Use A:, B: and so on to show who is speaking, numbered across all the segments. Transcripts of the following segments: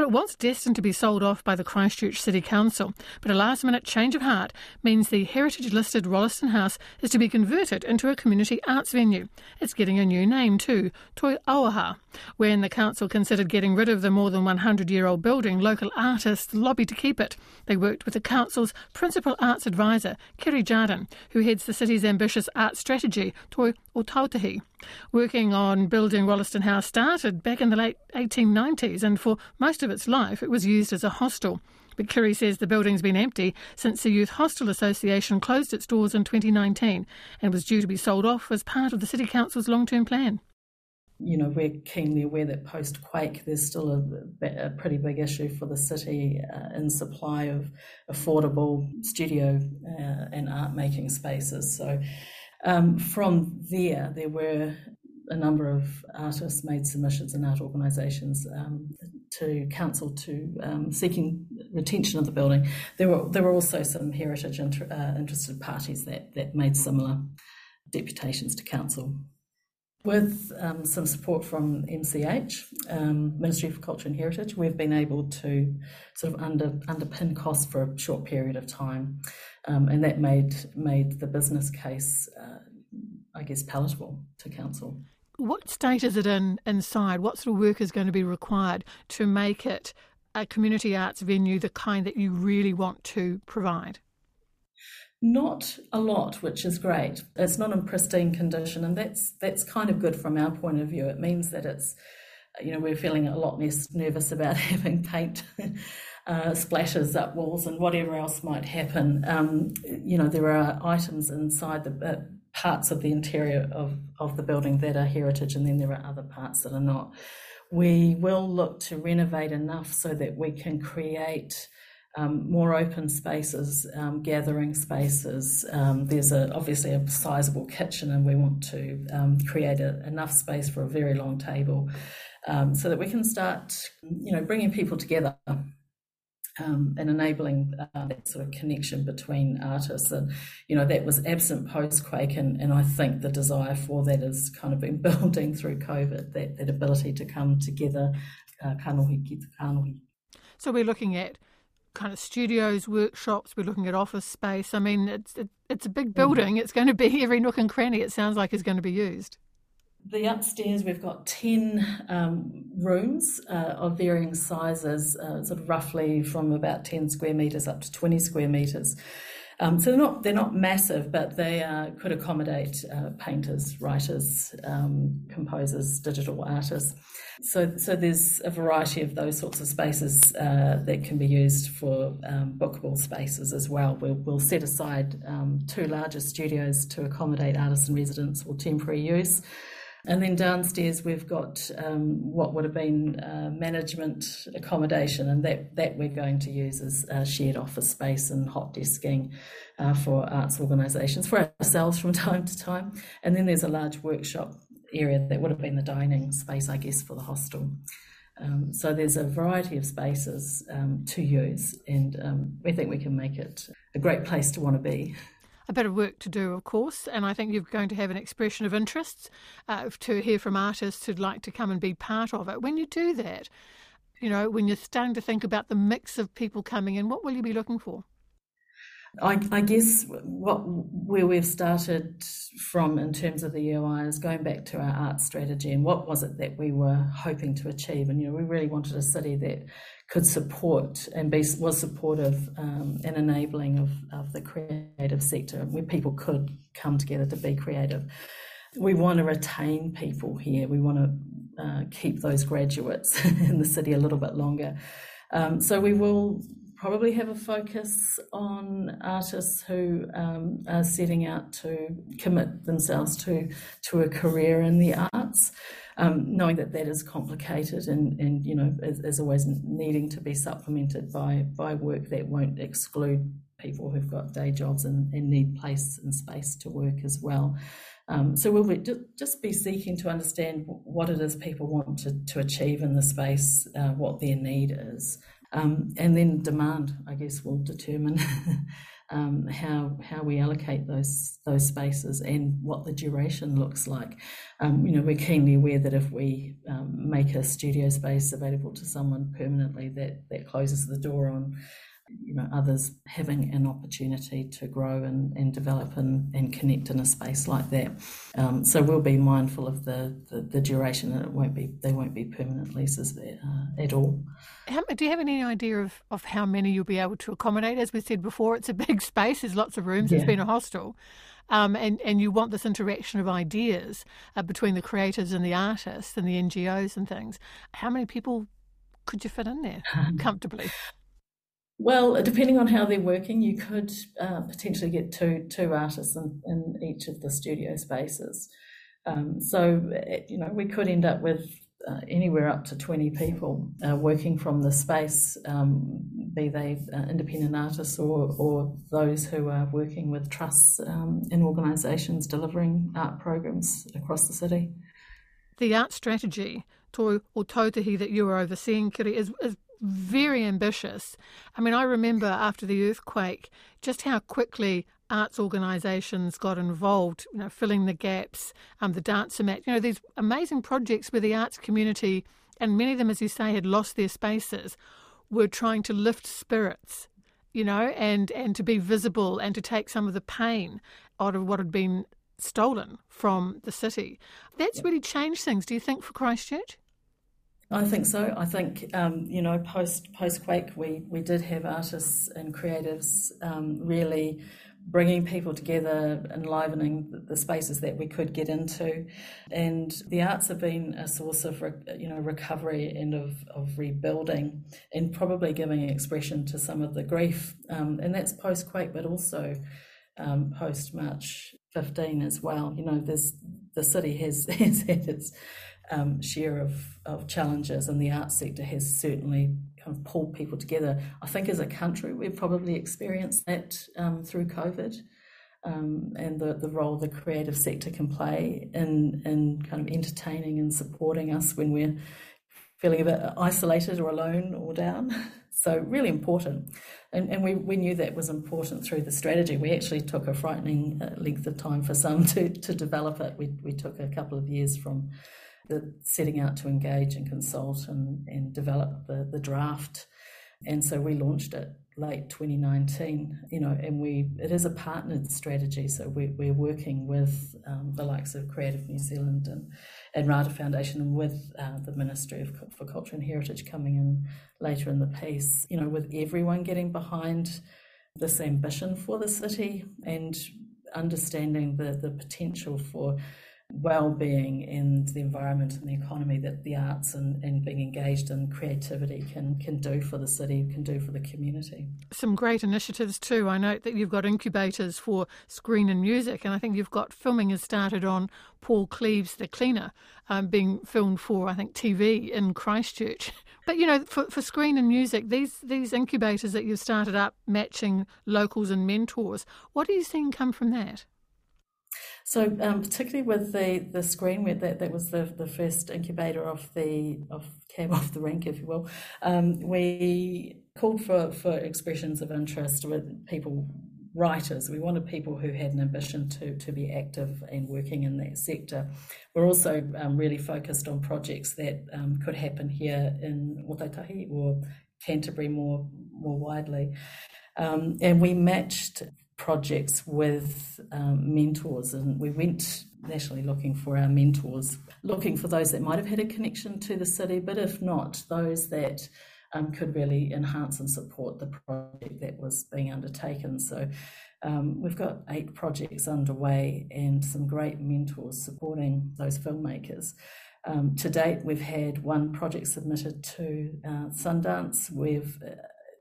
A: Well, it was destined to be sold off by the Christchurch City Council, but a last minute change of heart means the heritage listed Rolleston House is to be converted into a community arts venue. It's getting a new name too, Toi Auaha. When the council considered getting rid of the more than 100 year old building, local artists lobbied to keep it. They worked with the council's principal arts advisor, Kiri Jarden, who heads the city's ambitious art strategy, Toi Otautahi. Working on building Rolleston House started back in the late 1890s, and for most of its life it was used as a hostel. But Kiri says the building's been empty since the Youth Hostel Association closed its doors in 2019 and was due to be sold off as part of the City Council's long term plan
B: you know, we're keenly aware that post quake, there's still a, a, pretty big issue for the city uh, in supply of affordable studio uh, and art making spaces. So, um, from there, there were a number of artists made submissions and art organisations um, to council to um, seeking retention of the building. There were there were also some heritage inter, uh, interested parties that that made similar deputations to council. With um, some support from MCH, um, Ministry for Culture and Heritage, we've been able to sort of under, underpin costs for a short period of time, um, and that made made the business case, uh, I guess, palatable to council.
A: What state is it in inside? What sort of work is going to be required to make it a community arts venue, the kind that you really want to provide?
B: Not a lot, which is great. It's not in pristine condition, and that's that's kind of good from our point of view. It means that it's, you know, we're feeling a lot less nervous about having paint uh, splashes up walls and whatever else might happen. Um, you know, there are items inside the uh, parts of the interior of of the building that are heritage, and then there are other parts that are not. We will look to renovate enough so that we can create um, more open spaces, um, gathering spaces. Um, there's a, obviously a sizable kitchen, and we want to um, create a, enough space for a very long table, um, so that we can start, you know, bringing people together. Um, and enabling uh, that sort of connection between artists. And, you know, that was absent post quake. And, and I think the desire for that has kind of been building through COVID, that, that ability to come together, uh, kanohi ki kanohi.
A: So we're looking at kind of studios, workshops. We're looking at office space. I mean, it's it, it's a big mm. building. It's going to be every nook and cranny. It sounds like is going to be used.
B: The upstairs, we've got 10 um, rooms uh, of varying sizes, uh, sort of roughly from about 10 square metres up to 20 square metres. Um, so they're not they're not massive, but they uh, could accommodate uh, painters, writers, um, composers, digital artists. So so there's a variety of those sorts of spaces uh, that can be used for um, bookable spaces as well. We'll, we'll set aside um, two larger studios to accommodate artists and residents or temporary use. And then downstairs, we've got um, what would have been uh, management accommodation, and that, that we're going to use as uh, shared office space and hot desking uh, for arts organisations, for ourselves from time to time. And then there's a large workshop area that would have been the dining space, I guess, for the hostel. Um, so there's a variety of spaces um, to use, and um, we think we can make it a great place to want to be
A: a bit of work to do, of course, and I think you're going to have an expression of interests uh, to hear from artists who'd like to come and be part of it. When you do that, you know, when you're starting to think about the mix of people coming in, what will you be looking for?
B: I, I, guess what where we've started from in terms of the EOI is going back to our art strategy and what was it that we were hoping to achieve. And you know, we really wanted a city that could support and be was supportive um, and enabling of, of the creative sector where people could come together to be creative. We want to retain people here. We want to uh, keep those graduates in the city a little bit longer. Um, so we will probably have a focus on artists who um, are setting out to commit themselves to to a career in the arts um, knowing that that is complicated and, and you know, as, as always, needing to be supplemented by, by work that won't exclude people who've got day jobs and, and need place and space to work as well. Um, so we'll be, just be seeking to understand what it is people want to, to achieve in the space, uh, what their need is, um, and then demand, I guess, will determine um, how how we allocate those those spaces and what the duration looks like. Um, you know, we're keenly aware that if we um, make a studio space available to someone permanently, that that closes the door on you know others having an opportunity to grow and, and develop and, and connect in a space like that. Um, so we'll be mindful of the, the, the, duration and it won't be they won't be permanent leases there uh, at all.
A: How, do you have any idea of, of how many you'll be able to accommodate? As we said before, it's a big space. There's lots of rooms. Yeah. It's been a hostel. Um, and, and you want this interaction of ideas uh, between the creators and the artists and the NGOs and things. How many people could you fit in there comfortably?
B: Well, depending on how they're working, you could uh, potentially get two two artists in, in each of the studio spaces. Um, so, eh, you know, we could end up with uh, anywhere up to 20 people uh, working from the space, um, be they uh, independent artists or, or those who are working with trusts um, and organisations delivering art programs across the city.
A: The art strategy, or tautahi that you are overseeing, Kiri, is, is very ambitious. I mean, I remember after the earthquake just how quickly arts organisations got involved, you know, filling the gaps, um, the Dance-O-Mat, you know, these amazing projects where the arts community, and many of them, as you say, had lost their spaces, were trying to lift spirits, you know, and, and to be visible and to take some of the pain out of what had been stolen from the city. That's really changed things, do you think, for Christchurch?
B: I think so. I think um, you know post post quake we we did have artists and creatives um, really bringing people together, enlivening the spaces that we could get into, and the arts have been a source of you know recovery and of, of rebuilding, and probably giving expression to some of the grief, um, and that's post quake, but also um, post March 15 as well. You know, there's the city has has had its um, share of, of challenges, and the arts sector has certainly kind of pulled people together. I think as a country, we've probably experienced that um, through COVID. Um, and the, the role the creative sector can play in, in kind of entertaining and supporting us when we're feeling a bit isolated or alone or down. So really important. And, and we, we knew that was important through the strategy. We actually took a frightening uh, length of time for some to, to develop it. We, we took a couple of years from the setting out to engage and consult and, and develop the, the draft. And so we launched it late 2019, you know, and we it is a partnered strategy. So we, we're working with um, the likes of Creative New Zealand and, and Rata Foundation and with uh, the Ministry of, for Culture and Heritage coming in later in the piece, you know, with everyone getting behind this ambition for the city and understanding the, the potential for well-being and the environment and the economy that the arts and, and being engaged in creativity can can do for the city, can do for the community.
A: Some great initiatives too. I note that you've got incubators for screen and music, and I think you've got filming has started on Paul Cleave's, the cleaner, um, being filmed for I think TV in Christchurch. But you know, for, for screen and music, these these incubators that you've started up, matching locals and mentors. What are you seeing come from that?
B: So um, particularly with the the screen, that that was the, the first incubator of the of came off the rank, if you will. Um, we called for for expressions of interest with people writers. We wanted people who had an ambition to to be active and working in that sector. We're also um, really focused on projects that um, could happen here in Ōtautahi or Canterbury more more widely. Um, and we matched projects with um, mentors, and we went nationally looking for our mentors, looking for those that might have had a connection to the city, but if not, those that um, could really enhance and support the project that was being undertaken. So um, we've got eight projects underway and some great mentors supporting those filmmakers. Um, to date, we've had one project submitted to uh, Sundance. We've uh,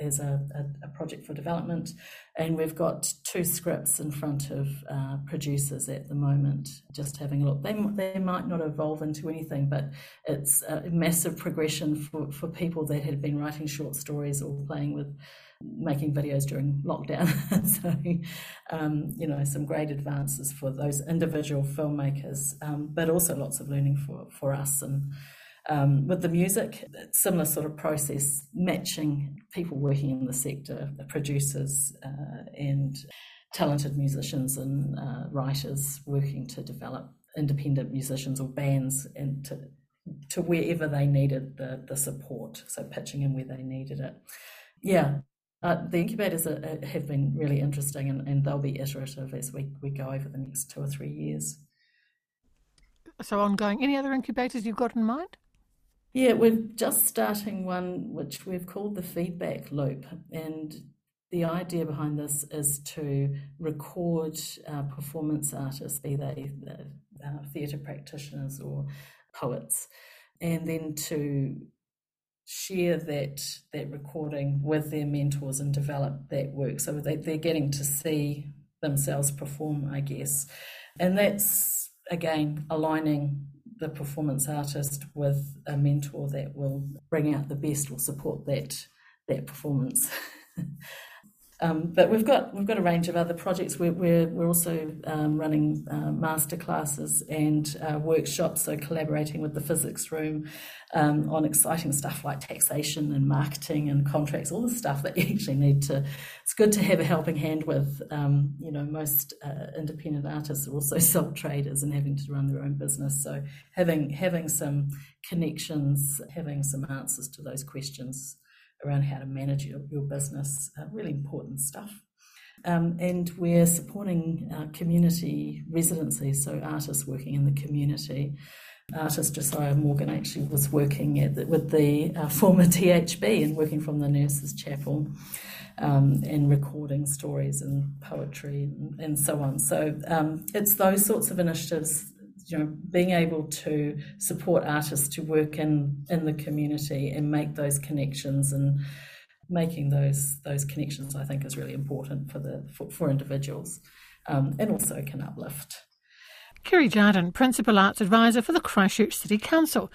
B: as a, a, a, project for development. And we've got two scripts in front of uh, producers at the moment, just having a look. They, they might not evolve into anything, but it's a massive progression for, for people that had been writing short stories or playing with making videos during lockdown. so, um, you know, some great advances for those individual filmmakers, um, but also lots of learning for, for us and Um, with the music, similar sort of process, matching people working in the sector, the producers uh, and talented musicians and uh, writers working to develop independent musicians or bands and to to wherever they needed the the support. So pitching in where they needed it. Yeah, uh, the incubators are, have been really interesting and, and they'll be iterative as we, we go over the next two or three years.
A: So, ongoing. Any other incubators you've got in mind?
B: Yeah, we're just starting one which we've called the feedback loop. And the idea behind this is to record uh, performance artists, be they uh, theatre practitioners or poets, and then to share that that recording with their mentors and develop that work so they, they're getting to see themselves perform i guess and that's again aligning the performance artist with a mentor that will bring out the best or support that that performance Um, but we've got we've got a range of other projects. We're we're, we're also um, running uh, master classes and uh, workshops, so collaborating with the physics room um, on exciting stuff like taxation and marketing and contracts, all the stuff that you actually need to. It's good to have a helping hand with. Um, you know, most uh, independent artists are also sole traders and having to run their own business, so having having some connections, having some answers to those questions around how to manage your, your business, uh, really important stuff. Um, and we're supporting uh, community residencies, so artists working in the community. Artist Josiah Morgan actually was working the, with the uh, former THB and working from the Nurses Chapel um, and recording stories and poetry and, and so on. So um, it's those sorts of initiatives you know, being able to support artists to work in in the community and make those connections and making those those connections, I think, is really important for the for, for individuals, um, and also can uplift.
A: Kiri Jarden, Principal Arts Advisor for the Christchurch City Council,